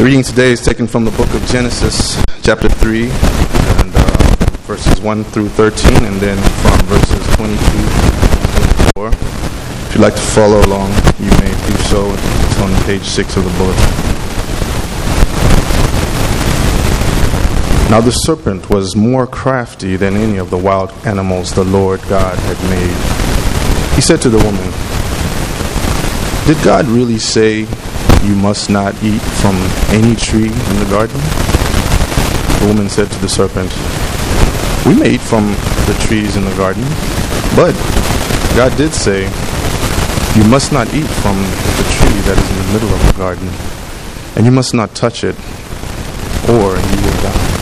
The reading today is taken from the book of Genesis, chapter 3, and uh, verses 1 through 13, and then from verses 22 to 24. If you'd like to follow along, you may do so. It's on page 6 of the bulletin. Now the serpent was more crafty than any of the wild animals the Lord God had made. He said to the woman, Did God really say you must not eat from any tree in the garden? The woman said to the serpent, We may eat from the trees in the garden, but God did say, You must not eat from the tree that is in the middle of the garden, and you must not touch it, or you will die.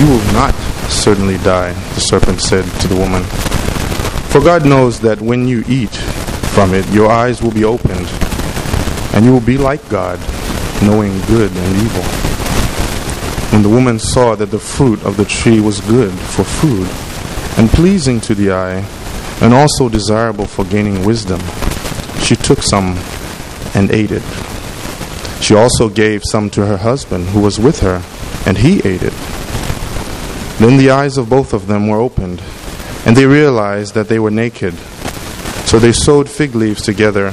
You will not certainly die, the serpent said to the woman. For God knows that when you eat from it, your eyes will be opened and you will be like God, knowing good and evil. When the woman saw that the fruit of the tree was good for food, and pleasing to the eye, and also desirable for gaining wisdom, she took some and ate it. She also gave some to her husband who was with her, and he ate it. Then the eyes of both of them were opened, and they realized that they were naked. So they sewed fig leaves together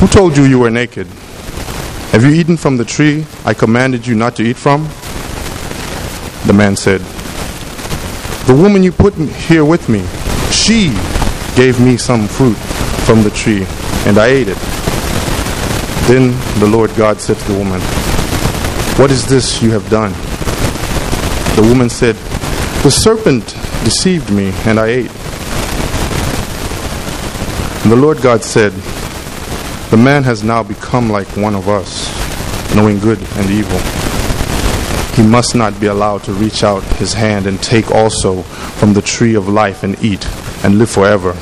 who told you you were naked? Have you eaten from the tree I commanded you not to eat from? The man said, The woman you put here with me, she gave me some fruit from the tree, and I ate it. Then the Lord God said to the woman, What is this you have done? The woman said, The serpent deceived me, and I ate. And the Lord God said, the man has now become like one of us, knowing good and evil. He must not be allowed to reach out his hand and take also from the tree of life and eat and live forever.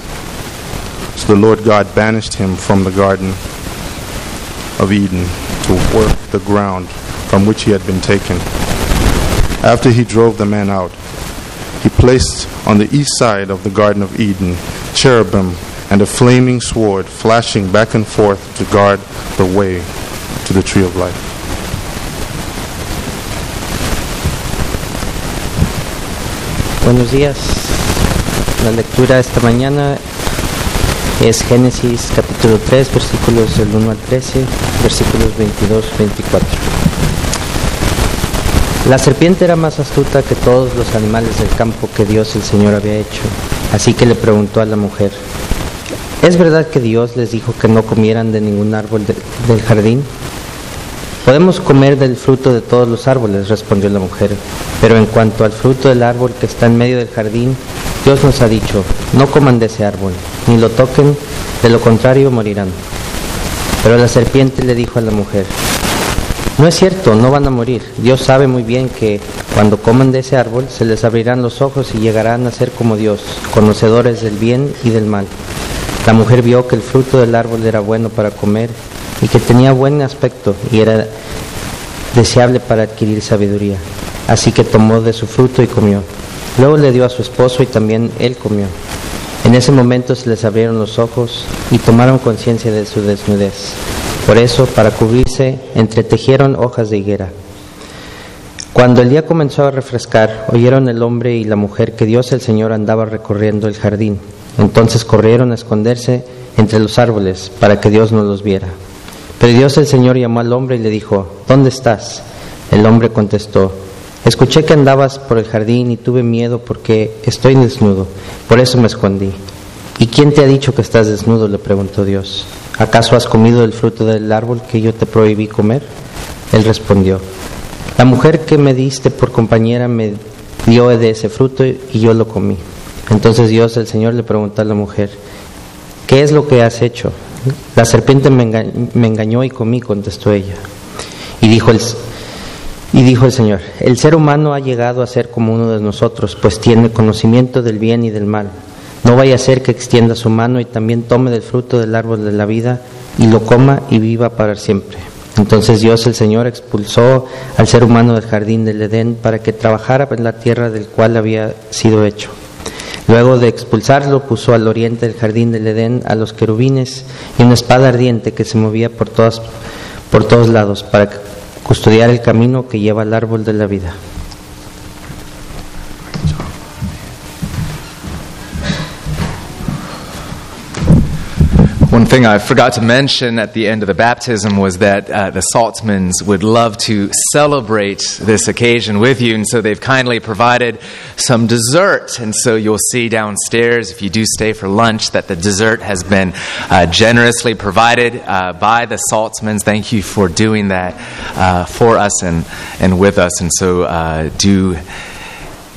So the Lord God banished him from the Garden of Eden to work the ground from which he had been taken. After he drove the man out, he placed on the east side of the Garden of Eden cherubim and a flaming sword flashing back and forth to guard the way to the tree of life. Buenos días. La lectura esta mañana es Génesis capítulo 3, versículos del 1 al 13, versículos 22, 24. La serpiente era más astuta que todos los animales del campo que Dios el Señor había hecho, así que le preguntó a la mujer, ¿Es verdad que Dios les dijo que no comieran de ningún árbol de, del jardín? Podemos comer del fruto de todos los árboles, respondió la mujer, pero en cuanto al fruto del árbol que está en medio del jardín, Dios nos ha dicho, no coman de ese árbol, ni lo toquen, de lo contrario morirán. Pero la serpiente le dijo a la mujer, no es cierto, no van a morir. Dios sabe muy bien que cuando coman de ese árbol se les abrirán los ojos y llegarán a ser como Dios, conocedores del bien y del mal. La mujer vio que el fruto del árbol era bueno para comer y que tenía buen aspecto y era deseable para adquirir sabiduría. Así que tomó de su fruto y comió. Luego le dio a su esposo y también él comió. En ese momento se les abrieron los ojos y tomaron conciencia de su desnudez. Por eso, para cubrirse, entretejieron hojas de higuera. Cuando el día comenzó a refrescar, oyeron el hombre y la mujer que Dios el Señor andaba recorriendo el jardín. Entonces corrieron a esconderse entre los árboles para que Dios no los viera. Pero Dios el Señor llamó al hombre y le dijo, ¿dónde estás? El hombre contestó, escuché que andabas por el jardín y tuve miedo porque estoy desnudo, por eso me escondí. ¿Y quién te ha dicho que estás desnudo? le preguntó Dios. ¿Acaso has comido el fruto del árbol que yo te prohibí comer? Él respondió, la mujer que me diste por compañera me dio de ese fruto y yo lo comí. Entonces Dios, el Señor, le preguntó a la mujer, ¿qué es lo que has hecho? La serpiente me engañó, y comí, contestó ella. Y dijo, el, Y dijo el Señor, el ser humano ha llegado a ser como uno de nosotros, pues tiene conocimiento del bien y del mal. No vaya a ser que extienda su mano y también tome del fruto del árbol de la vida y lo coma y viva para siempre. Entonces Dios el Señor expulsó al ser humano del jardín del Edén para que trabajara en la tierra del cual había sido hecho. Luego de expulsarlo, puso al oriente del jardín del Edén a los querubines y una espada ardiente que se movía por, todas, por todos lados para custodiar el camino que lleva al árbol de la vida. One thing I forgot to mention at the end of the baptism was that uh, the Saltzmans would love to celebrate this occasion with you, and so they've kindly provided some dessert. And so you'll see downstairs, if you do stay for lunch, that the dessert has been uh, generously provided uh, by the Saltzmans. Thank you for doing that uh, for us and, and with us. And so uh, do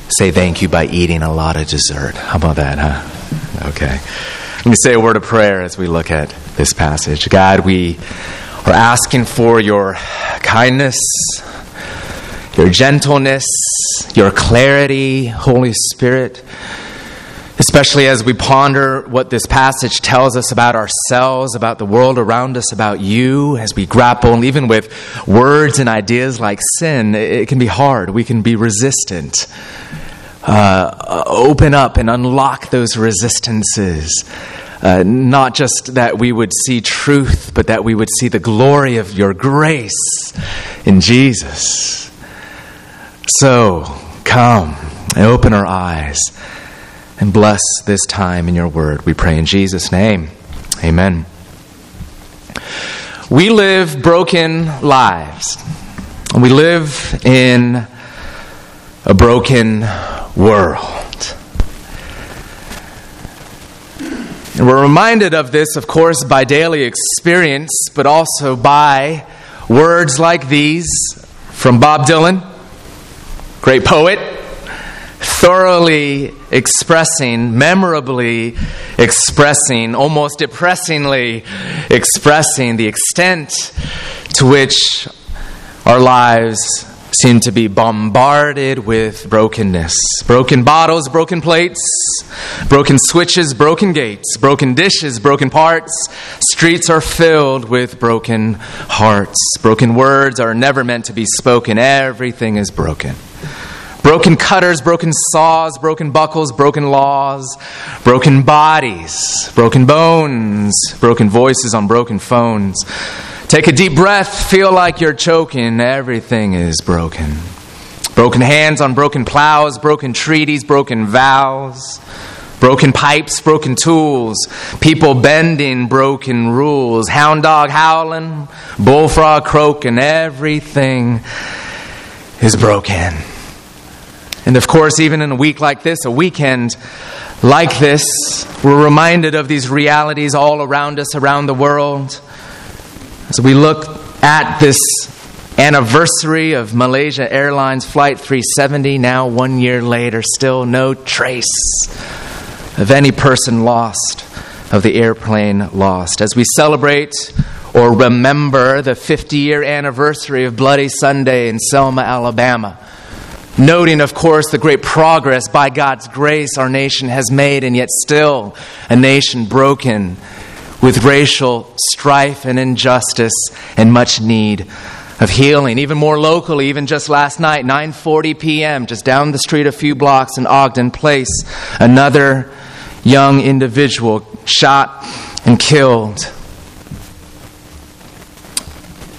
say thank you by eating a lot of dessert. How about that, huh? Okay. Let me say a word of prayer as we look at this passage. God, we are asking for your kindness, your gentleness, your clarity, Holy Spirit, especially as we ponder what this passage tells us about ourselves, about the world around us, about you, as we grapple and even with words and ideas like sin. It can be hard, we can be resistant. Uh, open up and unlock those resistances. Uh, not just that we would see truth, but that we would see the glory of your grace in Jesus. So, come and open our eyes and bless this time in your word. We pray in Jesus' name. Amen. We live broken lives. We live in a broken world. And we're reminded of this, of course, by daily experience, but also by words like these from Bob Dylan, great poet, thoroughly expressing, memorably expressing, almost depressingly expressing the extent to which our lives seem to be bombarded with brokenness broken bottles, broken plates, broken switches, broken gates, broken dishes, broken parts. Streets are filled with broken hearts. Broken words are never meant to be spoken. Everything is broken. Broken cutters, broken saws, broken buckles, broken laws, broken bodies, broken bones, broken voices on broken phones. Take a deep breath, feel like you're choking. Everything is broken. Broken hands on broken plows, broken treaties, broken vows, broken pipes, broken tools, people bending broken rules, hound dog howling, bullfrog croaking, everything is broken. And of course, even in a week like this, a weekend like this, we're reminded of these realities all around us, around the world. As we look at this anniversary of Malaysia Airlines Flight 370, now one year later, still no trace of any person lost, of the airplane lost. As we celebrate or remember the 50 year anniversary of Bloody Sunday in Selma, Alabama, noting, of course, the great progress by God's grace our nation has made, and yet still a nation broken with racial strife and injustice and much need of healing. Even more locally even just last night 9:40 p.m. just down the street a few blocks in Ogden Place another young individual shot and killed.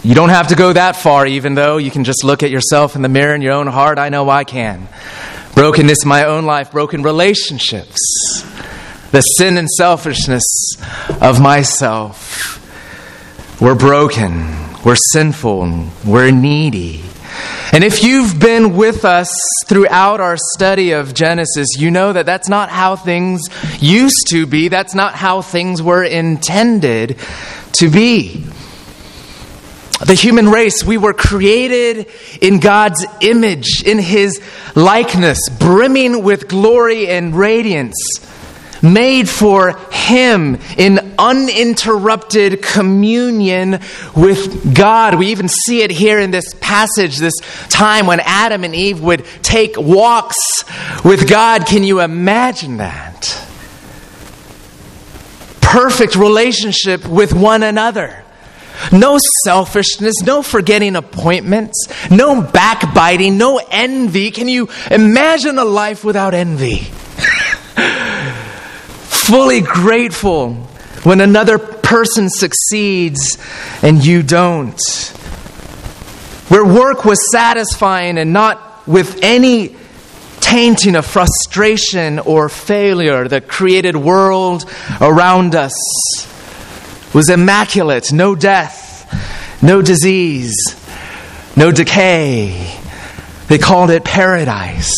You don't have to go that far even though you can just look at yourself in the mirror in your own heart. I know I can. Brokenness in my own life. Broken relationships the sin and selfishness of myself. We're broken, we're sinful, we're needy. And if you've been with us throughout our study of Genesis, you know that that's not how things used to be. That's not how things were intended to be. The human race, we were created in God's image, in His likeness, brimming with glory and radiance made for Him in uninterrupted communion with God. We even see it here in this passage, this time when Adam and Eve would take walks with God. Can you imagine that? Perfect relationship with one another. No selfishness, no forgetting appointments, no backbiting, no envy. Can you imagine a life without envy? Fully grateful when another person succeeds and you don't. Where work was satisfying and not with any tainting of frustration or failure, the created world around us was immaculate, no death, no disease, no decay. They called it paradise.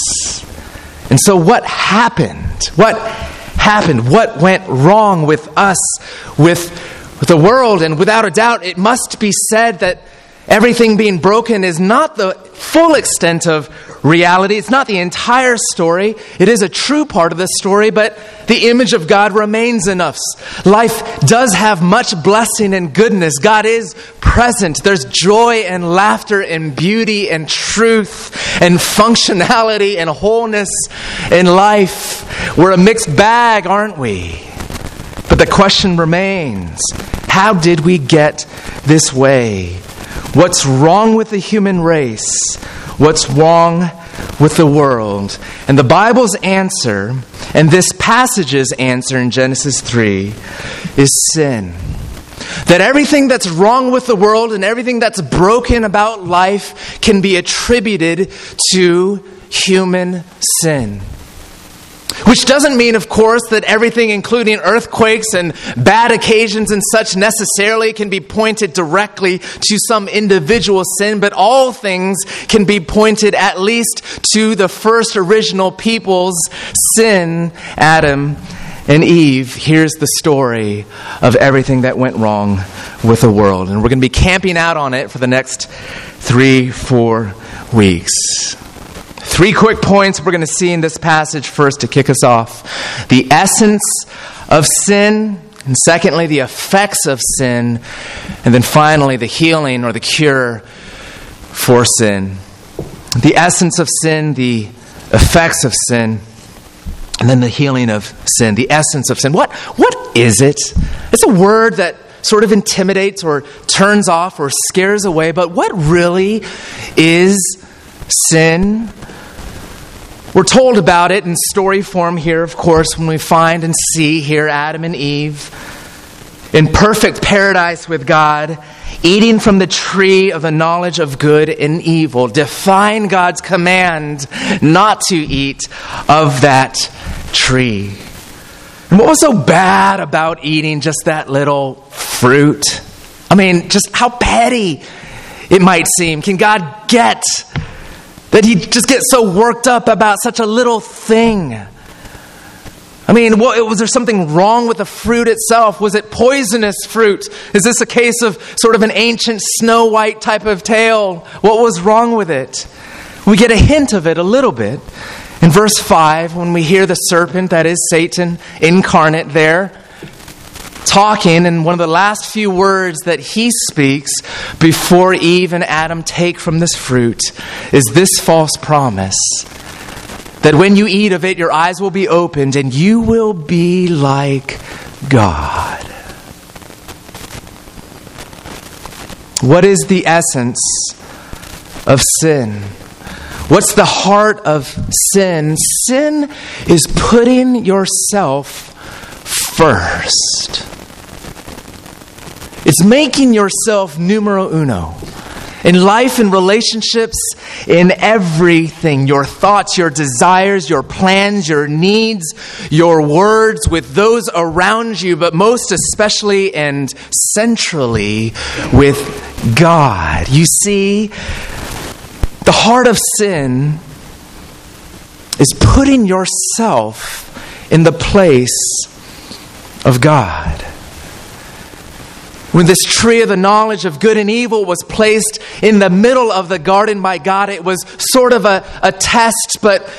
And so, what happened? What happened? What went wrong with us, with, the world? And without a doubt, it must be said that everything being broken is not the full extent of reality. It's not the entire story. It is a true part of the story, but the image of God remains in us. Life does have much blessing and goodness. God is present. There's joy and laughter and beauty and truth and functionality and wholeness in life. We're a mixed bag, aren't we? But the question remains how did we get this way? What's wrong with the human race? What's wrong with the world? And the Bible's answer, and this passage's answer in Genesis 3, is sin. That everything that's wrong with the world and everything that's broken about life can be attributed to human sin. Which doesn't mean, of course, that everything, including earthquakes and bad occasions and such, necessarily can be pointed directly to some individual sin, but all things can be pointed at least to the first original people's sin, Adam and Eve. Here's the story of everything that went wrong with the world. And we're going to be camping out on it for the next three, four weeks. Three quick points we're going to see in this passage first to kick us off the essence of sin, and secondly, the effects of sin, and then finally, the healing or the cure for sin. The essence of sin, the effects of sin, and then the healing of sin, the essence of sin. What, what is it? It's a word that sort of intimidates or turns off or scares away, but what really is sin? We're told about it in story form here, of course, when we find and see here Adam and Eve in perfect paradise with God, eating from the tree of the knowledge of good and evil, defying God's command not to eat of that tree. And what was so bad about eating just that little fruit? I mean, just how petty it might seem. Can God get that he just gets so worked up about such a little thing. I mean, what, was there something wrong with the fruit itself? Was it poisonous fruit? Is this a case of sort of an ancient Snow White type of tale? What was wrong with it? We get a hint of it a little bit in verse 5 when we hear the serpent, that is Satan incarnate there, talking, and one of the last few words that he speaks before Eve and Adam take from this fruit is this false promise that when you eat of it, your eyes will be opened and you will be like God. What is the essence of sin? What's the heart of sin? Sin is putting yourself first. It's making yourself numero uno. In life, in relationships, in everything, your thoughts, your desires, your plans, your needs, your words with those around you, but most especially and centrally with God. You see, the heart of sin is putting yourself in the place of God. When this tree of the knowledge of good and evil was placed in the middle of the garden by God, it was sort of a, a test, but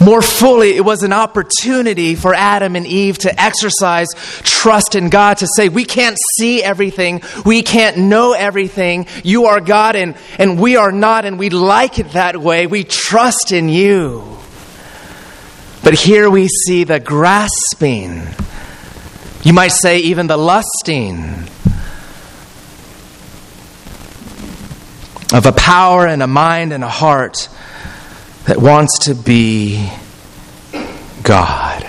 More fully, it was an opportunity for Adam and Eve to exercise trust in God, to say, We can't see everything, we can't know everything. You are God, and, and we are not, and we like it that way. We trust in you. But here we see the grasping, you might say, even the lusting of a power and a mind and a heart that wants to be God.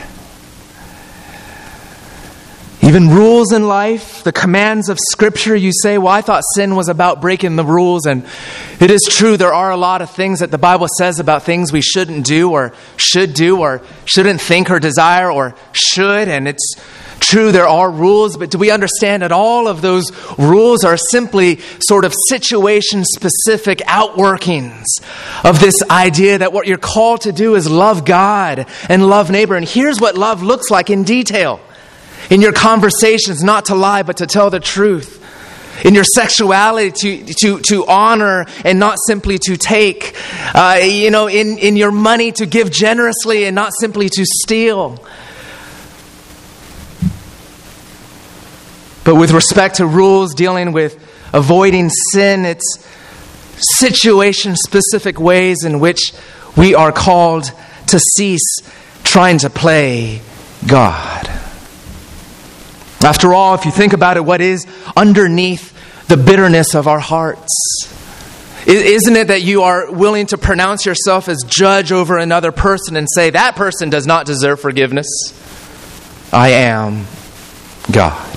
Even rules in life, the commands of Scripture, you say, Well, I thought sin was about breaking the rules. And it is true, there are a lot of things that the Bible says about things we shouldn't do, or should do, or shouldn't think or desire, or should. And it's True, there are rules, but do we understand that all of those rules are simply sort of situation specific outworkings of this idea that what you're called to do is love God and love neighbor? And here's what love looks like in detail in your conversations, not to lie, but to tell the truth. In your sexuality, to, to, to honor and not simply to take. Uh, you know, in, in your money, to give generously and not simply to steal. But with respect to rules dealing with avoiding sin, it's situation specific ways in which we are called to cease trying to play God. After all, if you think about it, what is underneath the bitterness of our hearts? Isn't it that you are willing to pronounce yourself as judge over another person and say, that person does not deserve forgiveness? I am God.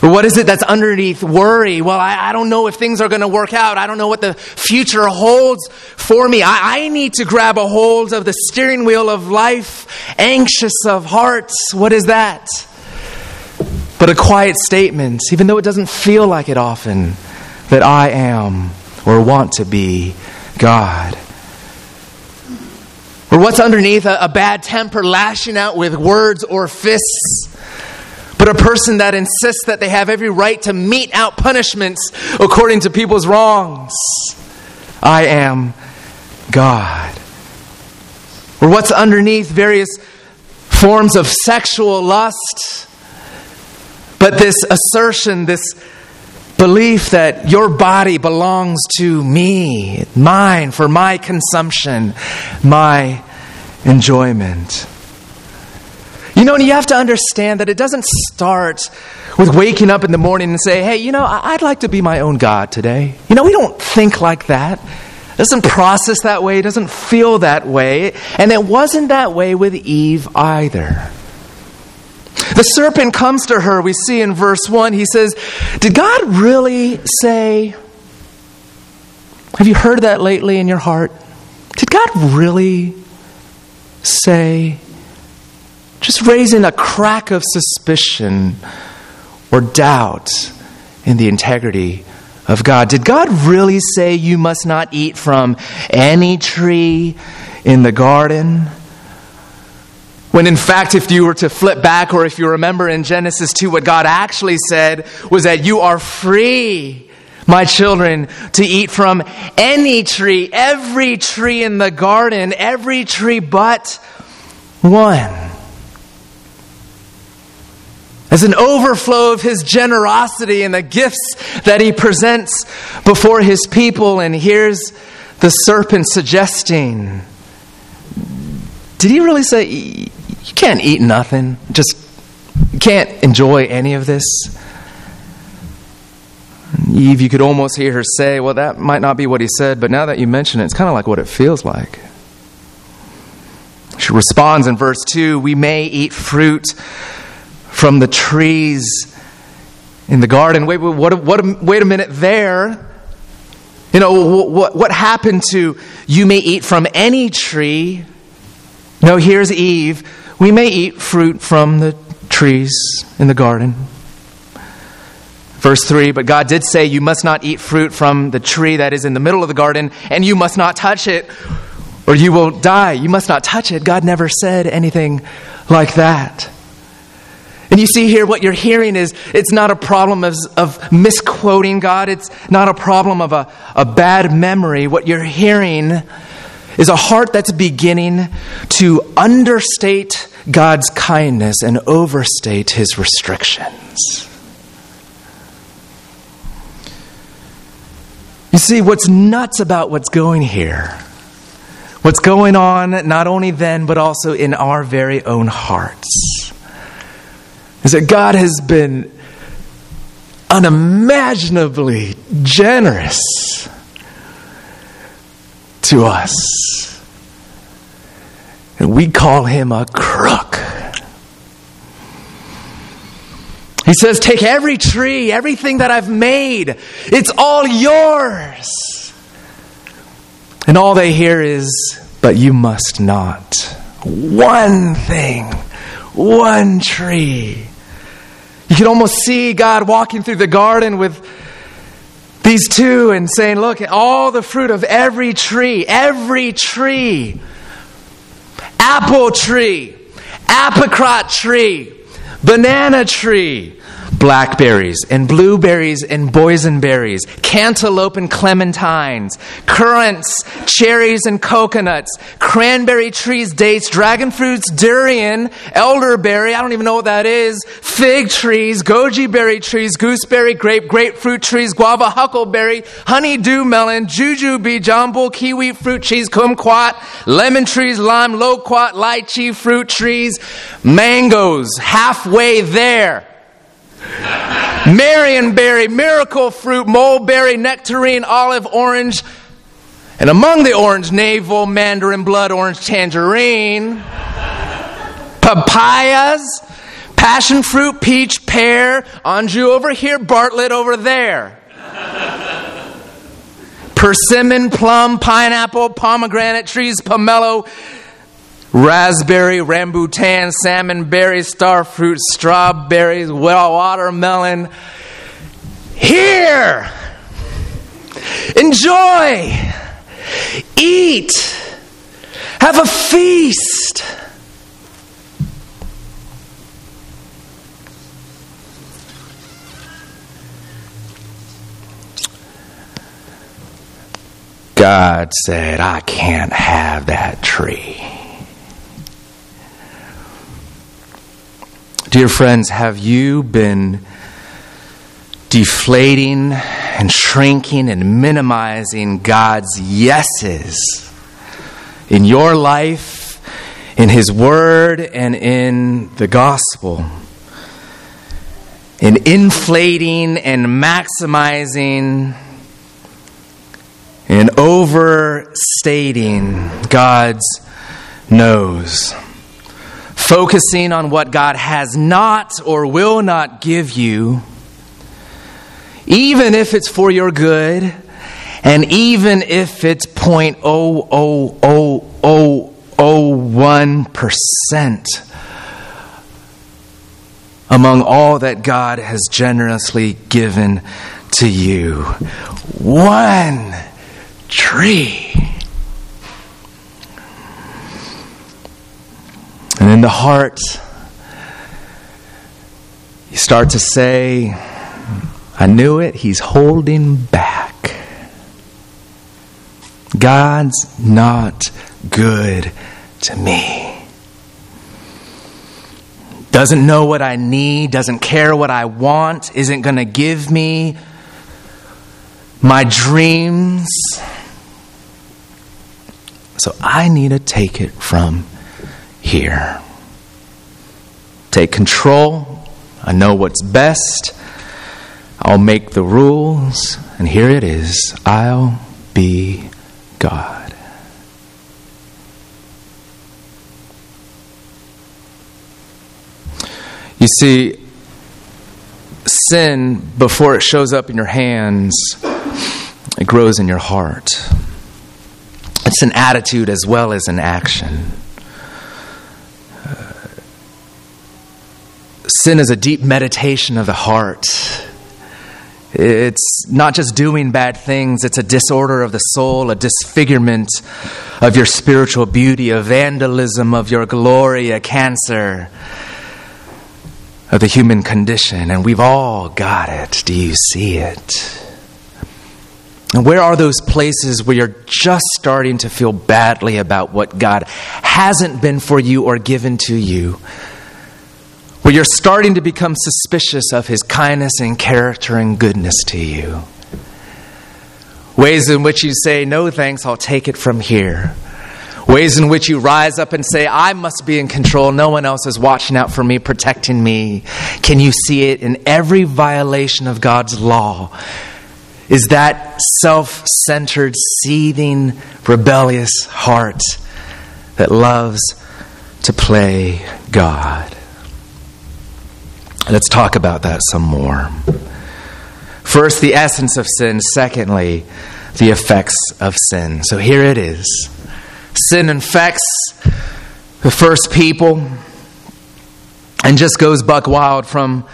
But what is it that's underneath worry? Well, I, I don't know if things are going to work out. I don't know what the future holds for me. I, I need to grab a hold of the steering wheel of life, anxious of hearts. What is that? But a quiet statement, even though it doesn't feel like it often, that I am or want to be God. Or what's underneath a, a bad temper, lashing out with words or fists but a person that insists that they have every right to mete out punishments according to people's wrongs. I am God. Or what's underneath various forms of sexual lust, but this assertion, this belief that your body belongs to me, mine, for my consumption, my enjoyment. You know, and you have to understand that it doesn't start with waking up in the morning and say, hey, you know, I'd like to be my own God today. You know, we don't think like that. It doesn't process that way, it doesn't feel that way. And it wasn't that way with Eve either. The serpent comes to her, we see in verse 1, he says, Did God really say, have you heard that lately in your heart? Did God really say, just raising a crack of suspicion or doubt in the integrity of God. Did God really say you must not eat from any tree in the garden? When in fact, if you were to flip back, or if you remember in Genesis 2, what God actually said was that you are free, my children, to eat from any tree, every tree in the garden, every tree but one as an overflow of his generosity and the gifts that he presents before his people. And here's the serpent suggesting Did he really say, You can't eat nothing? Just you can't enjoy any of this? Eve, you could almost hear her say, Well, that might not be what he said, but now that you mention it, it's kind of like what it feels like. She responds in verse 2 We may eat fruit from the trees in the garden. Wait, what, what, wait a minute there. You know, what, what happened to you may eat from any tree? No, here's Eve. We may eat fruit from the trees in the garden. Verse 3 But God did say, You must not eat fruit from the tree that is in the middle of the garden, and you must not touch it, or you will die. You must not touch it. God never said anything like that. And you see here what you're hearing is it's not a problem of, of misquoting God, it's not a problem of a, a bad memory. What you're hearing is a heart that's beginning to understate God's kindness and overstate his restrictions. You see, what's nuts about what's going here, what's going on not only then, but also in our very own hearts, is that God has been unimaginably generous to us. And we call him a crook. He says, Take every tree, everything that I've made, it's all yours. And all they hear is, But you must not. One thing, one tree. You can almost see God walking through the garden with these two and saying, Look, at all the fruit of every tree, every tree, apple tree, apricot tree, banana tree, blackberries and blueberries and boysenberries, cantaloupe and clementines, currants, cherries and coconuts, cranberry trees, dates, dragon fruits, durian, elderberry, I don't even know what that is, fig trees, goji berry trees, gooseberry, grape, grapefruit trees, guava, huckleberry, honeydew melon, jujube, jumbo, kiwi fruit trees, kumquat, lemon trees, lime, loquat, lychee fruit trees, mangoes, halfway there. Marionberry, miracle fruit, mulberry, nectarine, olive, orange, and among the orange, navel, mandarin, blood orange, tangerine, papayas, passion fruit, peach, pear, anjou over here, Bartlett over there. Persimmon, plum, pineapple, pomegranate trees, pomelo, raspberry, rambutan, salmon berry, starfruit, strawberries, well, watermelon. Here! Enjoy! Eat! Have a feast! God said, I can't have that tree. Dear friends, have you been deflating and shrinking and minimizing God's yeses in your life, in His Word, and in the gospel? In inflating and maximizing and overstating God's no's focusing on what God has not or will not give you, even if it's for your good, and even if it's 0.00001% among all that God has generously given to you. One tree. And in the heart, you start to say, I knew it, he's holding back. God's not good to me. Doesn't know what I need, doesn't care what I want, isn't going to give me my dreams. So I need to take it from here. Take control. I know what's best. I'll make the rules. And here it is I'll be God. You see, sin, before it shows up in your hands, it grows in your heart. It's an attitude as well as an action. Sin is a deep meditation of the heart. It's not just doing bad things, it's a disorder of the soul, a disfigurement of your spiritual beauty, a vandalism of your glory, a cancer of the human condition. And we've all got it. Do you see it? And where are those places where you're just starting to feel badly about what God hasn't been for you or given to you? Where you're starting to become suspicious of His kindness and character and goodness to you? Ways in which you say, No thanks, I'll take it from here. Ways in which you rise up and say, I must be in control. No one else is watching out for me, protecting me. Can you see it in every violation of God's law? Is that self centered, seething, rebellious heart that loves to play God? Let's talk about that some more. First, the essence of sin. Secondly, the effects of sin. So here it is sin infects the first people and just goes buck wild from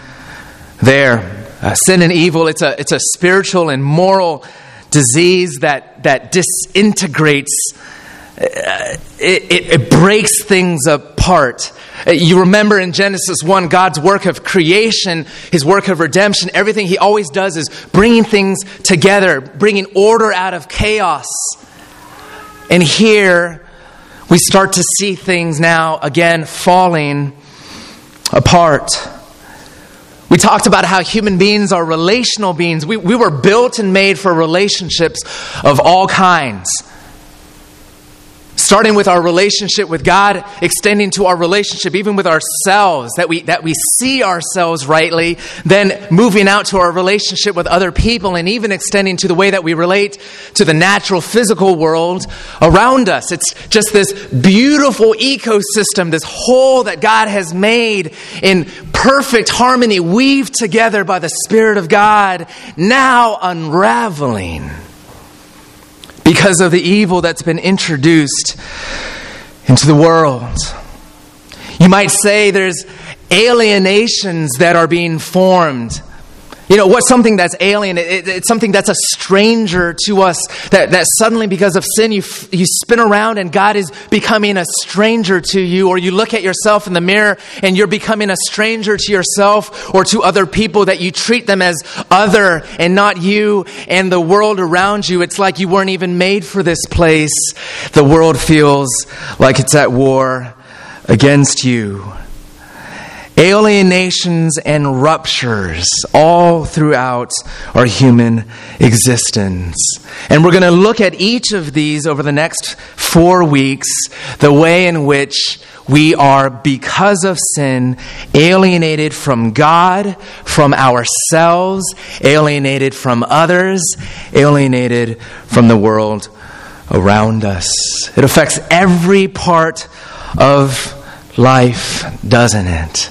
there. Uh, sin and evil, it's a, it's a spiritual and moral disease that, that disintegrates, it, it, breaks things apart. You remember in Genesis 1, God's work of creation, his work of redemption, everything he always does is bringing things together, bringing order out of chaos. And here we start to see things now again falling apart. We talked about how human beings are relational beings. We, we were built and made for relationships of all kinds starting with our relationship with God, extending to our relationship even with ourselves, that we, that we see ourselves rightly, then moving out to our relationship with other people, and even extending to the way that we relate to the natural physical world around us. It's just this beautiful ecosystem, this whole that God has made in perfect harmony, weaved together by the Spirit of God, now unraveling because of the evil that's been introduced into the world. You might say there's alienations that are being formed you know, what's something that's alien? It, it's something that's a stranger to us. That, that suddenly, because of sin, you, you spin around and God is becoming a stranger to you. Or you look at yourself in the mirror and you're becoming a stranger to yourself or to other people, that you treat them as other and not you and the world around you. It's like you weren't even made for this place. The world feels like it's at war against you alienations and ruptures all throughout our human existence. And we're going to look at each of these over the next four weeks, the way in which we are, because of sin, alienated from God, from ourselves, alienated from others, alienated from the world around us. It affects every part of life, doesn't it?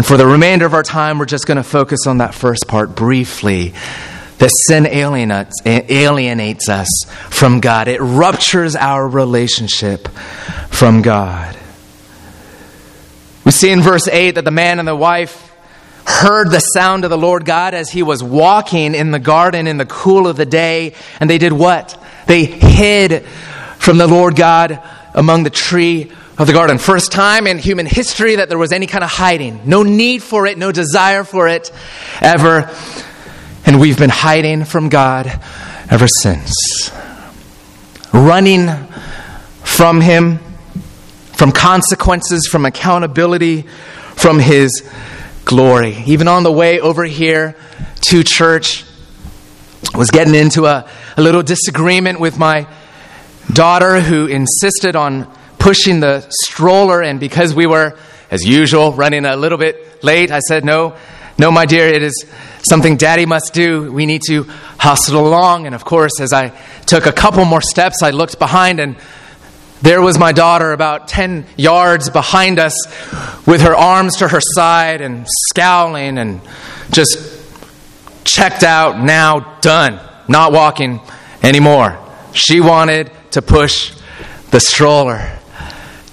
And for the remainder of our time, we're just going to focus on that first part briefly. That sin alienates, alienates us from God, it ruptures our relationship from God. We see in verse 8 that the man and the wife heard the sound of the Lord God as he was walking in the garden in the cool of the day, and they did what? They hid from the Lord God among the tree of the garden. First time in human history that there was any kind of hiding. No need for it, no desire for it ever. And we've been hiding from God ever since. Running from Him, from consequences, from accountability, from His glory. Even on the way over here to church, I was getting into a, a little disagreement with my daughter who insisted on pushing the stroller, and because we were, as usual, running a little bit late, I said, No, no, my dear, it is something daddy must do. We need to hustle along. And of course, as I took a couple more steps, I looked behind, and there was my daughter about 10 yards behind us with her arms to her side and scowling and just checked out, now done, not walking anymore. She wanted to push the stroller.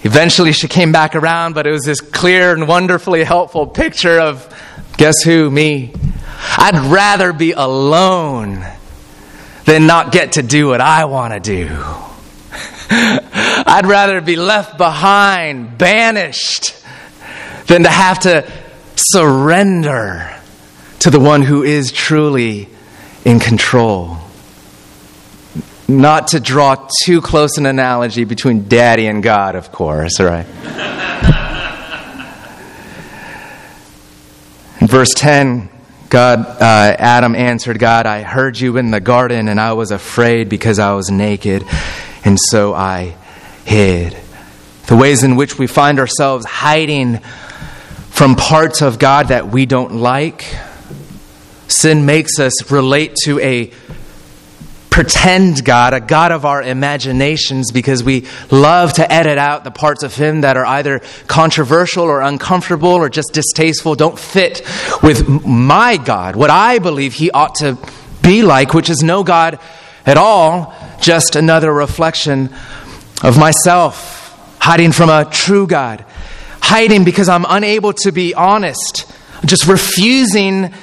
Eventually, she came back around, but it was this clear and wonderfully helpful picture of guess who? Me. I'd rather be alone than not get to do what I want to do. I'd rather be left behind, banished, than to have to surrender to the one who is truly in control. Not to draw too close an analogy between daddy and God, of course, right? In verse 10, God, uh, Adam answered God, I heard you in the garden, and I was afraid because I was naked, and so I hid. The ways in which we find ourselves hiding from parts of God that we don't like. Sin makes us relate to a pretend God, a God of our imaginations, because we love to edit out the parts of Him that are either controversial or uncomfortable or just distasteful, don't fit with my God, what I believe He ought to be like, which is no God at all, just another reflection of myself, hiding from a true God, hiding because I'm unable to be honest, just refusing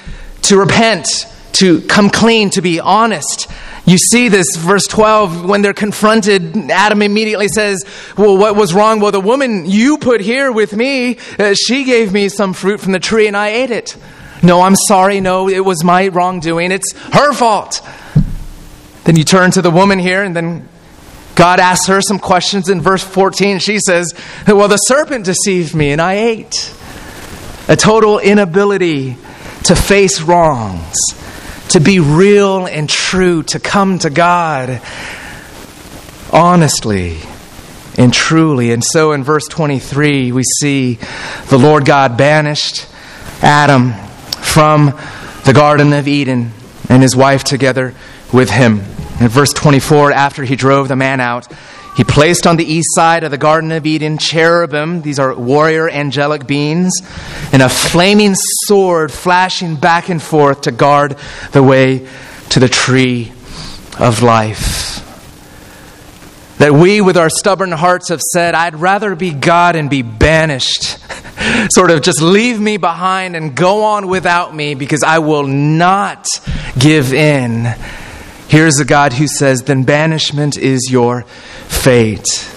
to repent, to come clean, to be honest. You see this, verse 12, when they're confronted, Adam immediately says, Well, what was wrong? Well, the woman you put here with me, uh, she gave me some fruit from the tree and I ate it. No, I'm sorry. No, it was my wrongdoing. It's her fault. Then you turn to the woman here, and then God asks her some questions in verse 14. She says, Well, the serpent deceived me and I ate. A total inability to face wrongs to be real and true, to come to God honestly and truly. And so in verse 23, we see the Lord God banished Adam from the Garden of Eden and his wife together with him. In verse 24, after he drove the man out, he placed on the east side of the Garden of Eden cherubim, these are warrior angelic beings, and a flaming sword flashing back and forth to guard the way to the tree of life. That we, with our stubborn hearts, have said, I'd rather be God and be banished. sort of just leave me behind and go on without me because I will not give in Here's a God who says, Then banishment is your fate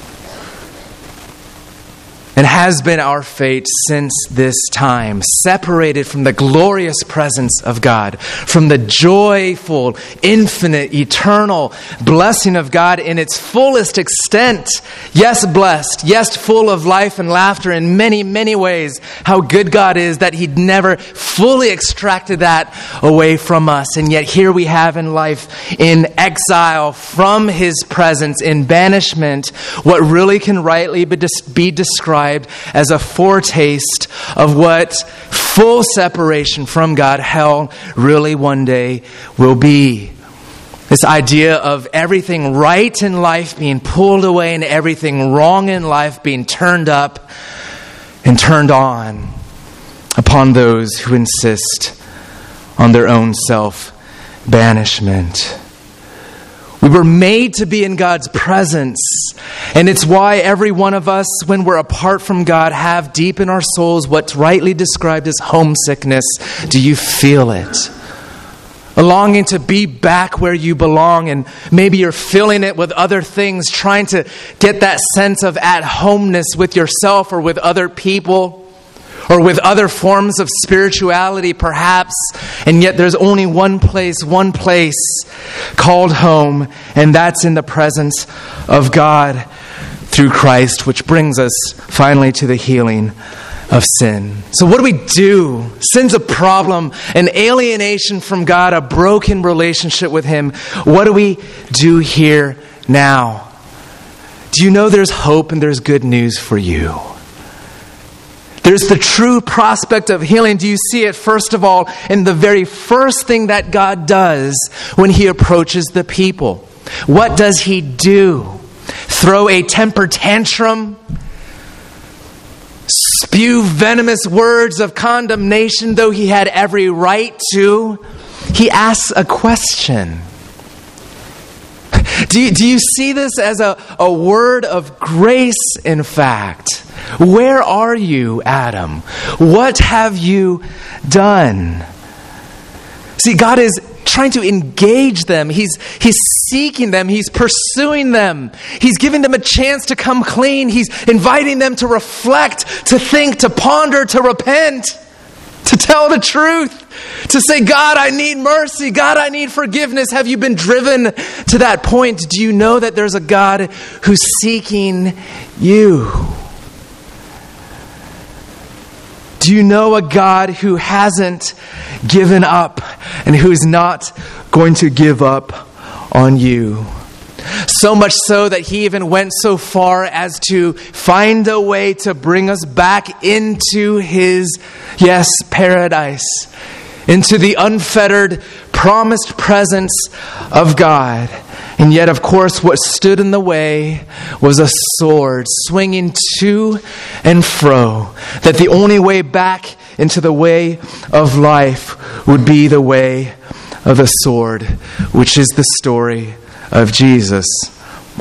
and has been our fate since this time, separated from the glorious presence of God, from the joyful, infinite, eternal blessing of God in its fullest extent. Yes, blessed. Yes, full of life and laughter in many, many ways. How good God is that He'd never fully extracted that away from us. And yet here we have in life, in exile from His presence, in banishment, what really can rightly be described described as a foretaste of what full separation from God, hell, really one day will be. This idea of everything right in life being pulled away and everything wrong in life being turned up and turned on upon those who insist on their own self banishment. We were made to be in God's presence. And it's why every one of us, when we're apart from God, have deep in our souls what's rightly described as homesickness. Do you feel it? A longing to be back where you belong, and maybe you're filling it with other things, trying to get that sense of at homeness with yourself or with other people or with other forms of spirituality, perhaps, and yet there's only one place, one place called home, and that's in the presence of God through Christ, which brings us finally to the healing of sin. So, what do we do? Sin's a problem, an alienation from God, a broken relationship with Him. What do we do here now? Do you know there's hope and there's good news for you? There's the true prospect of healing. Do you see it, first of all, in the very first thing that God does when He approaches the people? What does He do? Throw a temper tantrum? Spew venomous words of condemnation, though He had every right to? He asks a question. Do you, do you see this as a, a word of grace, in fact? Where are you, Adam? What have you done? See, God is trying to engage them. He's, he's seeking them. He's pursuing them. He's giving them a chance to come clean. He's inviting them to reflect, to think, to ponder, to repent. to tell the truth, to say, God, I need mercy. God, I need forgiveness. Have you been driven to that point? Do you know that there's a God who's seeking you? Do you know a God who hasn't given up and who's not going to give up on you? So much so that he even went so far as to find a way to bring us back into his, yes, paradise, into the unfettered, promised presence of God. And yet, of course, what stood in the way was a sword swinging to and fro. That the only way back into the way of life would be the way of the sword, which is the story of Jesus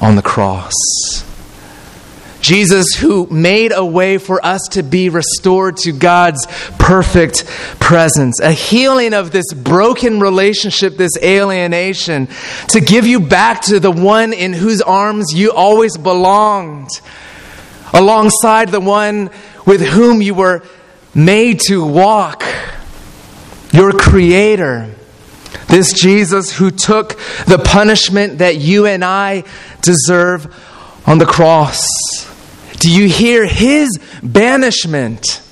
on the cross. Jesus, who made a way for us to be restored to God's perfect presence, a healing of this broken relationship, this alienation, to give you back to the one in whose arms you always belonged, alongside the one with whom you were made to walk, your Creator. This Jesus who took the punishment that you and I deserve on the cross. Do you hear his banishment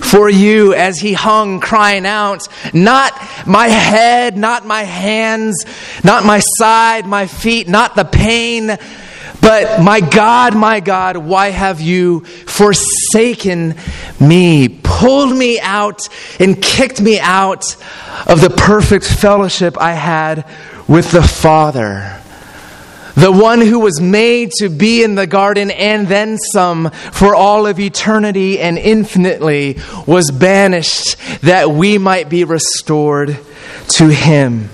for you as he hung crying out, Not my head, not my hands, not my side, my feet, not the pain, but my God, my God, why have you forsaken me, pulled me out, and kicked me out of the perfect fellowship I had with the Father? The one who was made to be in the garden and then some for all of eternity and infinitely, was banished that we might be restored to him.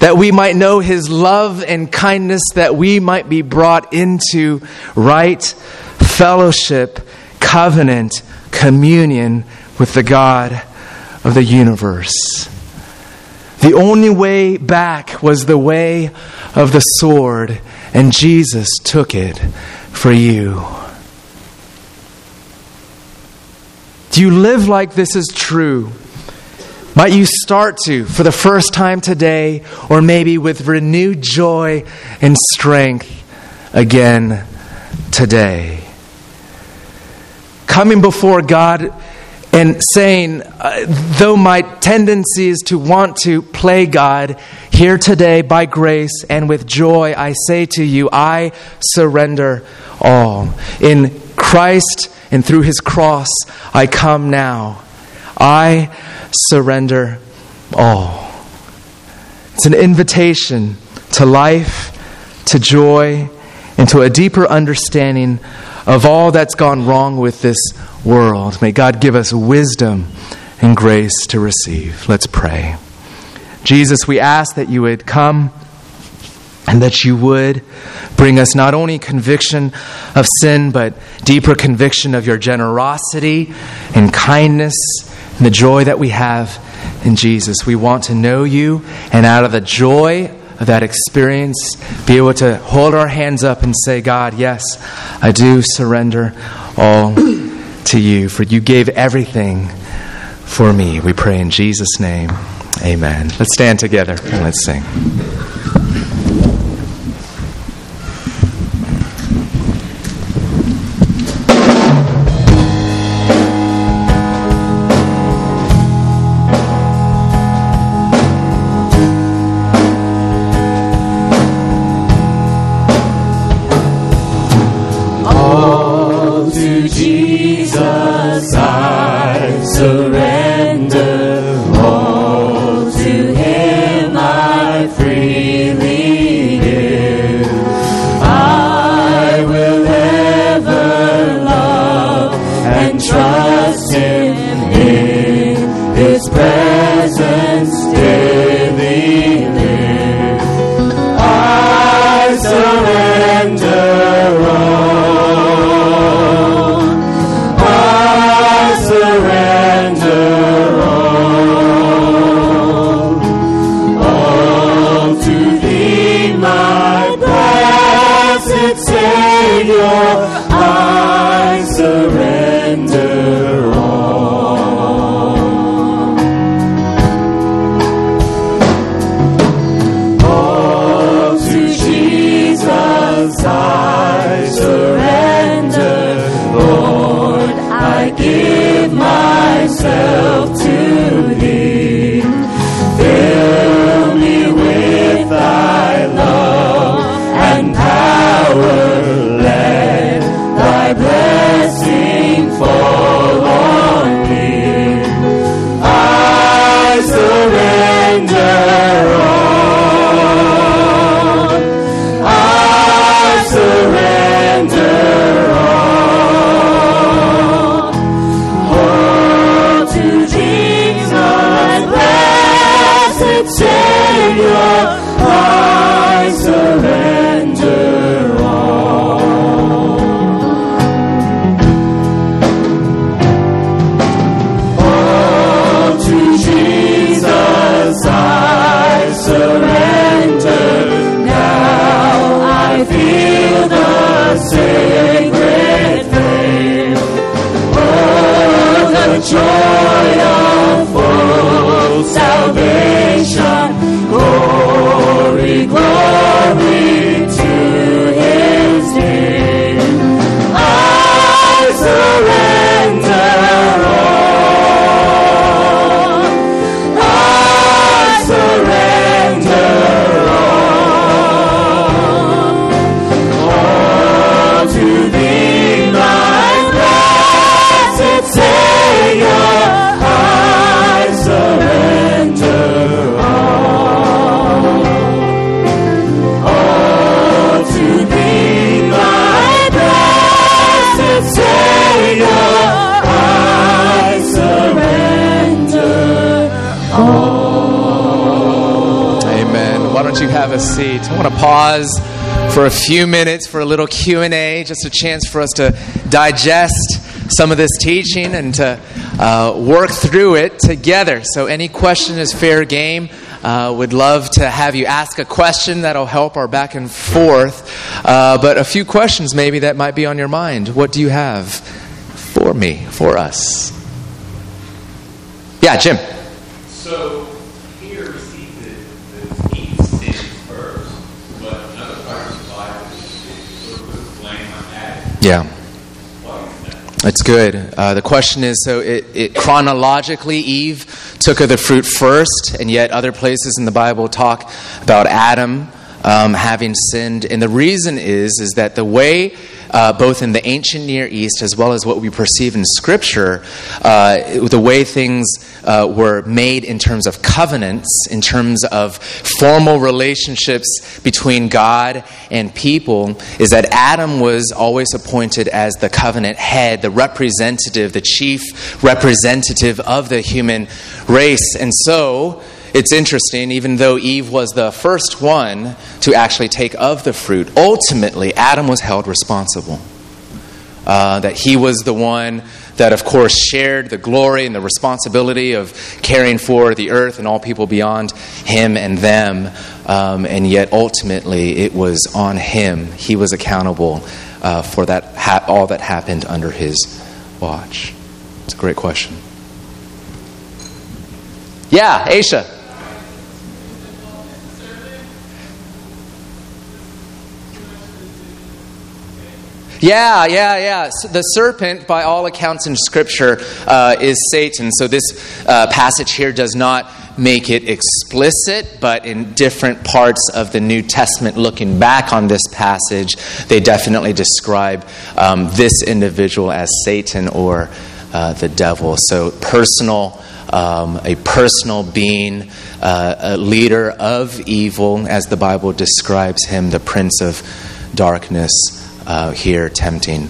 That we might know his love and kindness, that we might be brought into right fellowship, covenant, communion with the God of the universe. The only way back was the way of the sword, and Jesus took it for you. Do you live like this is true? Might you start to for the first time today, or maybe with renewed joy and strength again today? Coming before God and saying, uh, though my tendency is to want to play God, here today by grace and with joy, I say to you, I surrender all. In Christ and through his cross, I come now. I surrender all. It's an invitation to life, to joy, and to a deeper understanding of all that's gone wrong with this world. May God give us wisdom and grace to receive. Let's pray. Jesus, we ask that you would come and that you would bring us not only conviction of sin, but deeper conviction of your generosity and kindness and the joy that we have in Jesus. We want to know you, and out of the joy of that experience, be able to hold our hands up and say, God, yes, I do surrender all to you, for you gave everything for me. We pray in Jesus' name. Amen. Let's stand together and let's sing. Pause for a few minutes for a little Q&A, just a chance for us to digest some of this teaching and to uh, work through it together. So any question is fair game. Uh, would love to have you ask a question that'll help our back and forth. Uh, but a few questions maybe that might be on your mind. What do you have for me, for us? Yeah, Jim. So here we see that the Eve sins first, but another part of the Bible sort of puts blame on Adam. Yeah. Why is that? It's good. Uh, the question is so it, it chronologically, Eve took of the fruit first, and yet other places in the Bible talk about Adam um, having sinned. And the reason is is that the way, uh, both in the ancient Near East as well as what we perceive in Scripture, uh, the way things uh, were made in terms of covenants, in terms of formal relationships between God and people, is that Adam was always appointed as the covenant head, the representative, the chief representative of the human race. And so, it's interesting, even though Eve was the first one to actually take of the fruit, ultimately Adam was held responsible. Uh, that he was the one that, of course, shared the glory and the responsibility of caring for the earth and all people beyond him and them. Um, and yet, ultimately, it was on him. He was accountable uh, for that ha- all that happened under his watch. It's a great question. Yeah, Aisha. Yeah, yeah, yeah. So the serpent, by all accounts in Scripture, uh, is Satan. So this uh, passage here does not make it explicit, but in different parts of the New Testament, looking back on this passage, they definitely describe um, this individual as Satan or uh, the devil. So personal. Um, a personal being, uh, a leader of evil, as the Bible describes him, the prince of darkness uh, here tempting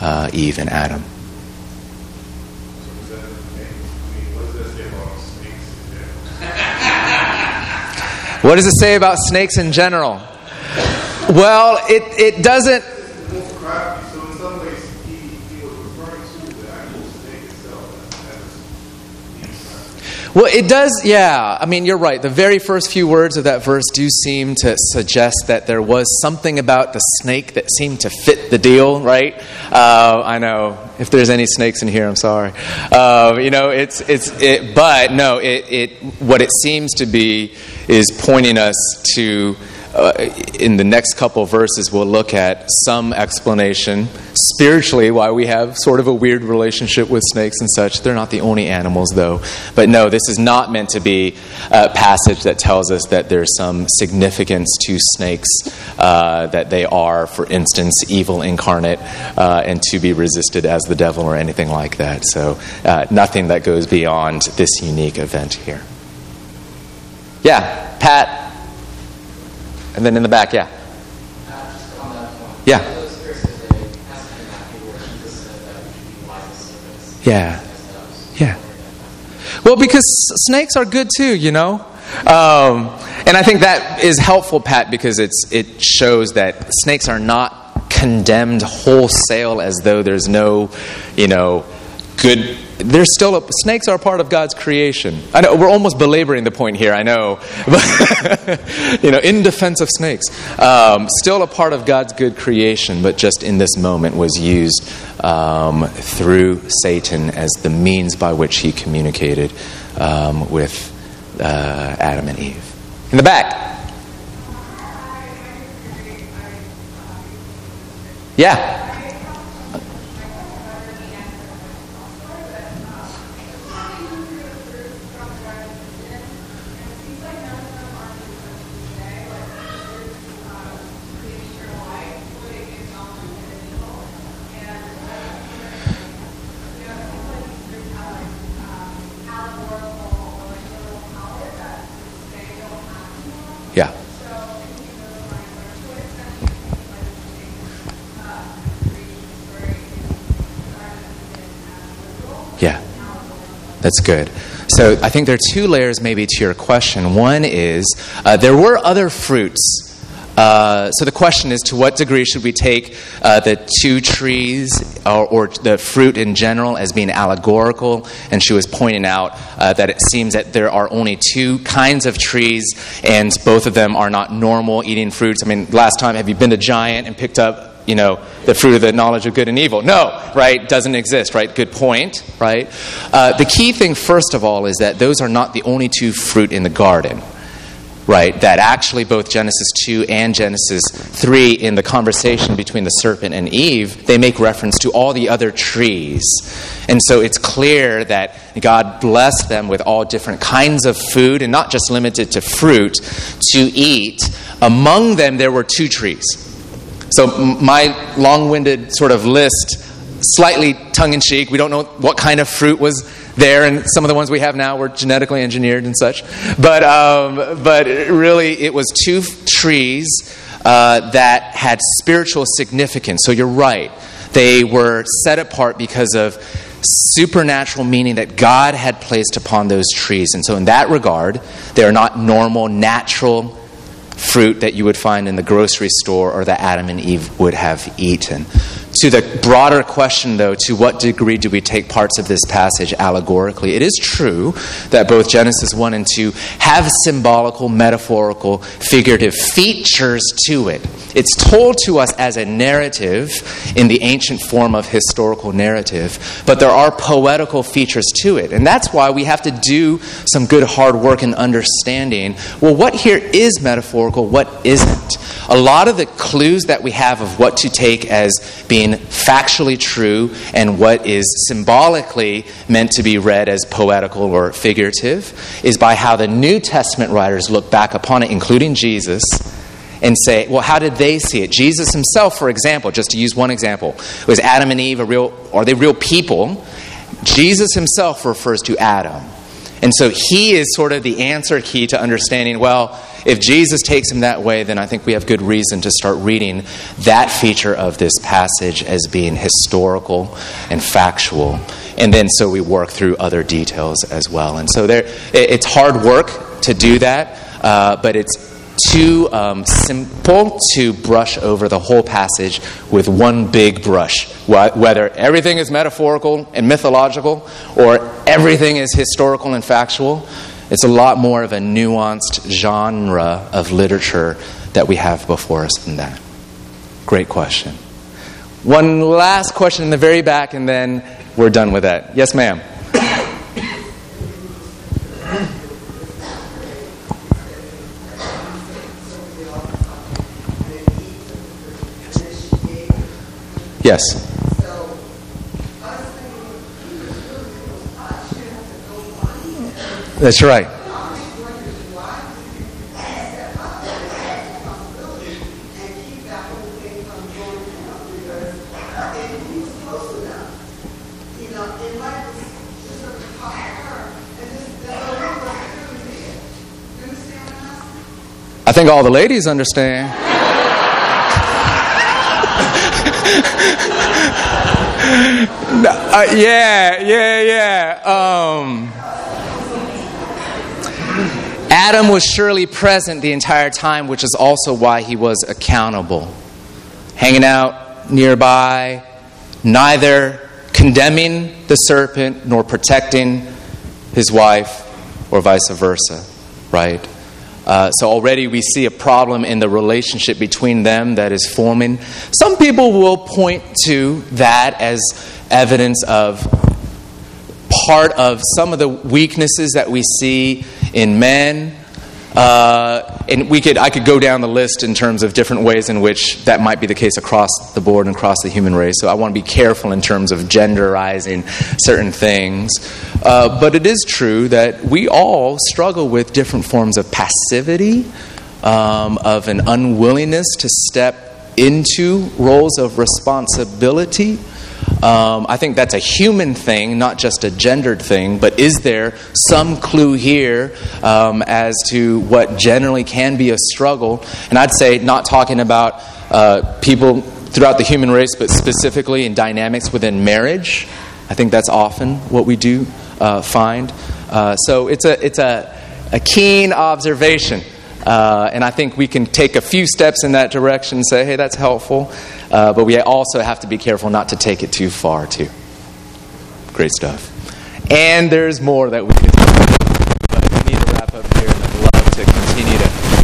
uh, Eve and Adam. What does it say about snakes in general? Well, it, it doesn't. The most crafty, so in some ways, he, he was referring to the actual snake itself as, as Well, it does, yeah. I mean, you're right. The very first few words of that verse do seem to suggest that there was something about the snake that seemed to fit the deal, right? Uh, I know. If there's any snakes in here, I'm sorry. Uh, you know, it's, it's, it, but no, it, it, what it seems to be is pointing us to uh, in the next couple verses, we'll look at some explanation spiritually why we have sort of a weird relationship with snakes and such. They're not the only animals, though. But no, this is not meant to be a passage that tells us that there's some significance to snakes, uh, that they are, for instance, evil incarnate uh, and to be resisted as the devil or anything like that. So, uh, nothing that goes beyond this unique event here. Yeah, Pat. And then in the back, yeah. Yeah. Yeah. Yeah. Well, because snakes are good too, you know? Um, and I think that is helpful, Pat, because it's, it shows that snakes are not condemned wholesale as though there's no, you know, good. There's still a, snakes are part of God's creation. I know we're almost belaboring the point here. I know, but you know, in defense of snakes, um, still a part of God's good creation, but just in this moment was used um, through Satan as the means by which he communicated um, with uh, Adam and Eve. In the back. Yeah. Yeah. That's good. So I think there are two layers maybe to your question. One is uh, there were other fruits. Uh, so the question is to what degree should we take uh, the two trees or, or, the fruit in general as being allegorical? And she was pointing out uh, that it seems that there are only two kinds of trees, and both of them are not normal eating fruits. I mean, last time, have you been to Giant and picked up you know, the fruit of the knowledge of good and evil. No, right? Doesn't exist, right? Good point, right? Uh, the key thing, first of all, is that those are not the only two fruit in the garden, right? That actually both Genesis 2 and Genesis 3, in the conversation between the serpent and Eve, they make reference to all the other trees. And so it's clear that God blessed them with all different kinds of food, and not just limited to fruit, to eat. Among them, there were two trees so, my long winded sort of list, slightly tongue in cheek, we don't know what kind of fruit was there, and some of the ones we have now were genetically engineered and such. But, um, but really, it was two trees uh, that had spiritual significance. So, you're right. They were set apart because of supernatural meaning that God had placed upon those trees. And so, in that regard, they are not normal, natural fruit that you would find in the grocery store or that Adam and Eve would have eaten. To the broader question, though, to what degree do we take parts of this passage allegorically? It is true that both Genesis 1 and 2 have symbolical, metaphorical, figurative features to it. It's told to us as a narrative in the ancient form of historical narrative, but there are poetical features to it. And that's why we have to do some good hard work in understanding well, what here is metaphorical, what isn't. A lot of the clues that we have of what to take as being factually true and what is symbolically meant to be read as poetical or figurative is by how the New Testament writers look back upon it, including Jesus and say, well, how did they see it? Jesus himself, for example, just to use one example, was Adam and Eve a real, are they real people? Jesus himself refers to Adam. And so he is sort of the answer key to understanding, well, if Jesus takes him that way, then I think we have good reason to start reading that feature of this passage as being historical and factual. And then so we work through other details as well. And so there, it's hard work to do that, uh, but it's too um, simple to brush over the whole passage with one big brush. Whether everything is metaphorical and mythological or everything is historical and factual, it's a lot more of a nuanced genre of literature that we have before us than that. Great question. One last question in the very back, and then we're done with that. Yes, ma'am. Yes. That's right. I think all the ladies understand. uh, yeah, yeah, yeah. Um, Adam was surely present the entire time, which is also why he was accountable. Hanging out nearby, neither condemning the serpent nor protecting his wife, or vice versa, right? Uh, so already we see a problem in the relationship between them that is forming. Some people will point to that as evidence of part of some of the weaknesses that we see in men uh, and we could, I could go down the list in terms of different ways in which that might be the case across the board and across the human race. So I want to be careful in terms of genderizing certain things. Uh, but it is true that we all struggle with different forms of passivity, um, of an unwillingness to step into roles of responsibility. Um, I think that's a human thing, not just a gendered thing. But is there some clue here um, as to what generally can be a struggle? And I'd say, not talking about uh, people throughout the human race, but specifically in dynamics within marriage. I think that's often what we do uh, find. Uh, so it's a, it's a, a keen observation. Uh, and I think we can take a few steps in that direction and say, hey, that's helpful. Uh, but we also have to be careful not to take it too far, too. Great stuff. And there's more that we could talk about. But we need to wrap up here.